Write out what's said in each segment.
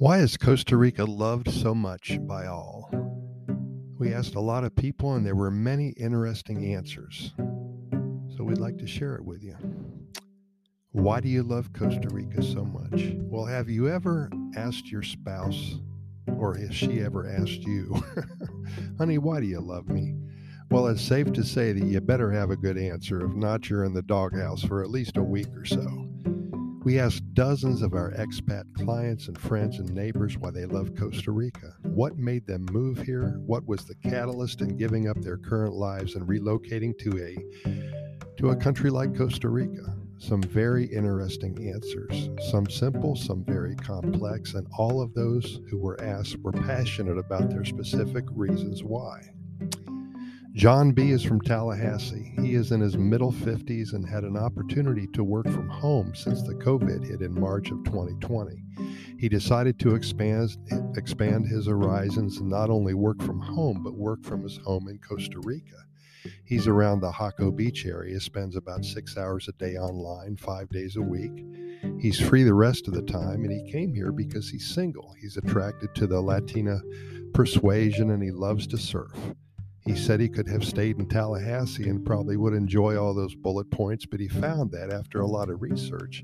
Why is Costa Rica loved so much by all? We asked a lot of people, and there were many interesting answers. So we'd like to share it with you. Why do you love Costa Rica so much? Well, have you ever asked your spouse, or has she ever asked you, honey, why do you love me? Well, it's safe to say that you better have a good answer. If not, you're in the doghouse for at least a week or so. We asked dozens of our expat clients and friends and neighbors why they love Costa Rica. What made them move here? What was the catalyst in giving up their current lives and relocating to a to a country like Costa Rica? Some very interesting answers, some simple, some very complex, and all of those who were asked were passionate about their specific reasons why. John B. is from Tallahassee. He is in his middle 50s and had an opportunity to work from home since the COVID hit in March of 2020. He decided to expand, expand his horizons and not only work from home, but work from his home in Costa Rica. He's around the Jaco Beach area, spends about six hours a day online, five days a week. He's free the rest of the time, and he came here because he's single. He's attracted to the Latina persuasion and he loves to surf. He said he could have stayed in Tallahassee and probably would enjoy all those bullet points, but he found that after a lot of research,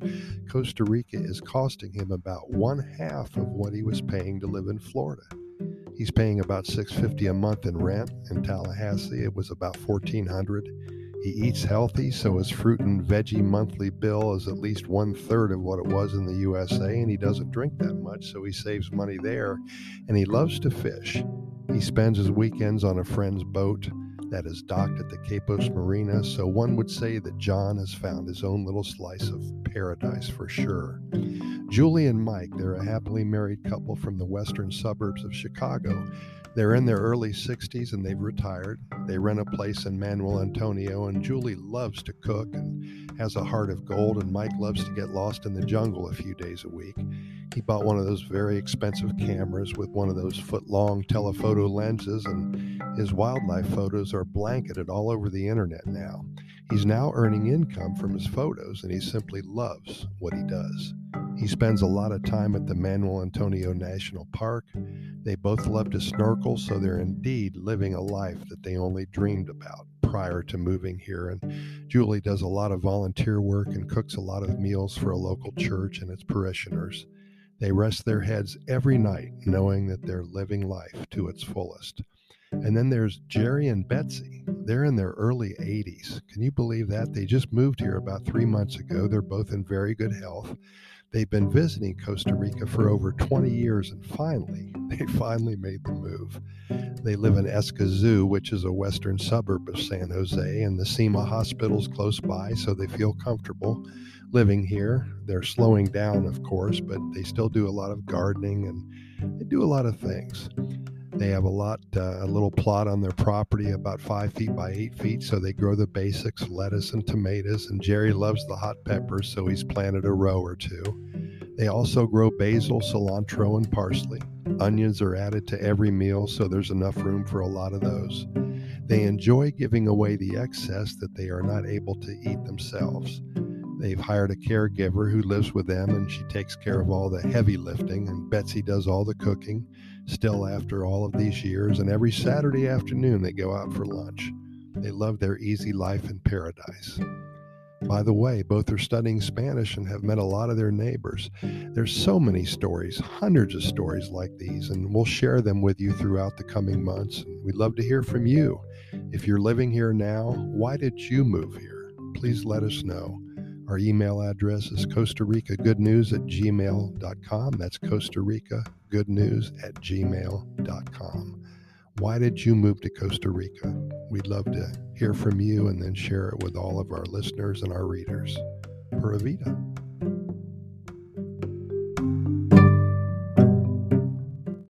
Costa Rica is costing him about one half of what he was paying to live in Florida. He's paying about 650 a month in rent. In Tallahassee, it was about 1400 He eats healthy, so his fruit and veggie monthly bill is at least one third of what it was in the USA, and he doesn't drink that much, so he saves money there. And he loves to fish. He spends his weekends on a friend's boat that is docked at the Quepos Marina, so one would say that John has found his own little slice of paradise for sure. Julie and Mike, they're a happily married couple from the western suburbs of Chicago. They're in their early 60s and they've retired. They rent a place in Manuel Antonio, and Julie loves to cook and has a heart of gold, and Mike loves to get lost in the jungle a few days a week. He bought one of those very expensive cameras with one of those foot long telephoto lenses, and his wildlife photos are blanketed all over the internet now. He's now earning income from his photos, and he simply loves what he does. He spends a lot of time at the Manuel Antonio National Park. They both love to snorkel, so they're indeed living a life that they only dreamed about prior to moving here. And Julie does a lot of volunteer work and cooks a lot of meals for a local church and its parishioners. They rest their heads every night knowing that they're living life to its fullest. And then there's Jerry and Betsy. They're in their early 80s. Can you believe that? They just moved here about three months ago. They're both in very good health. They've been visiting Costa Rica for over 20 years, and finally, they finally made the move. They live in Escazú, which is a western suburb of San Jose, and the CIMA hospital's close by, so they feel comfortable living here. They're slowing down, of course, but they still do a lot of gardening and they do a lot of things. They have a lot, uh, a little plot on their property about five feet by eight feet. So they grow the basics lettuce and tomatoes. And Jerry loves the hot peppers, so he's planted a row or two. They also grow basil, cilantro, and parsley. Onions are added to every meal, so there's enough room for a lot of those. They enjoy giving away the excess that they are not able to eat themselves. They've hired a caregiver who lives with them and she takes care of all the heavy lifting, and Betsy does all the cooking still after all of these years. And every Saturday afternoon, they go out for lunch. They love their easy life in paradise. By the way, both are studying Spanish and have met a lot of their neighbors. There's so many stories, hundreds of stories like these, and we'll share them with you throughout the coming months. We'd love to hear from you. If you're living here now, why did you move here? Please let us know. Our email address is Costa Rica Good News at gmail.com. That's Costa Rica Good News at gmail.com. Why did you move to Costa Rica? We'd love to hear from you and then share it with all of our listeners and our readers. Pura Vida.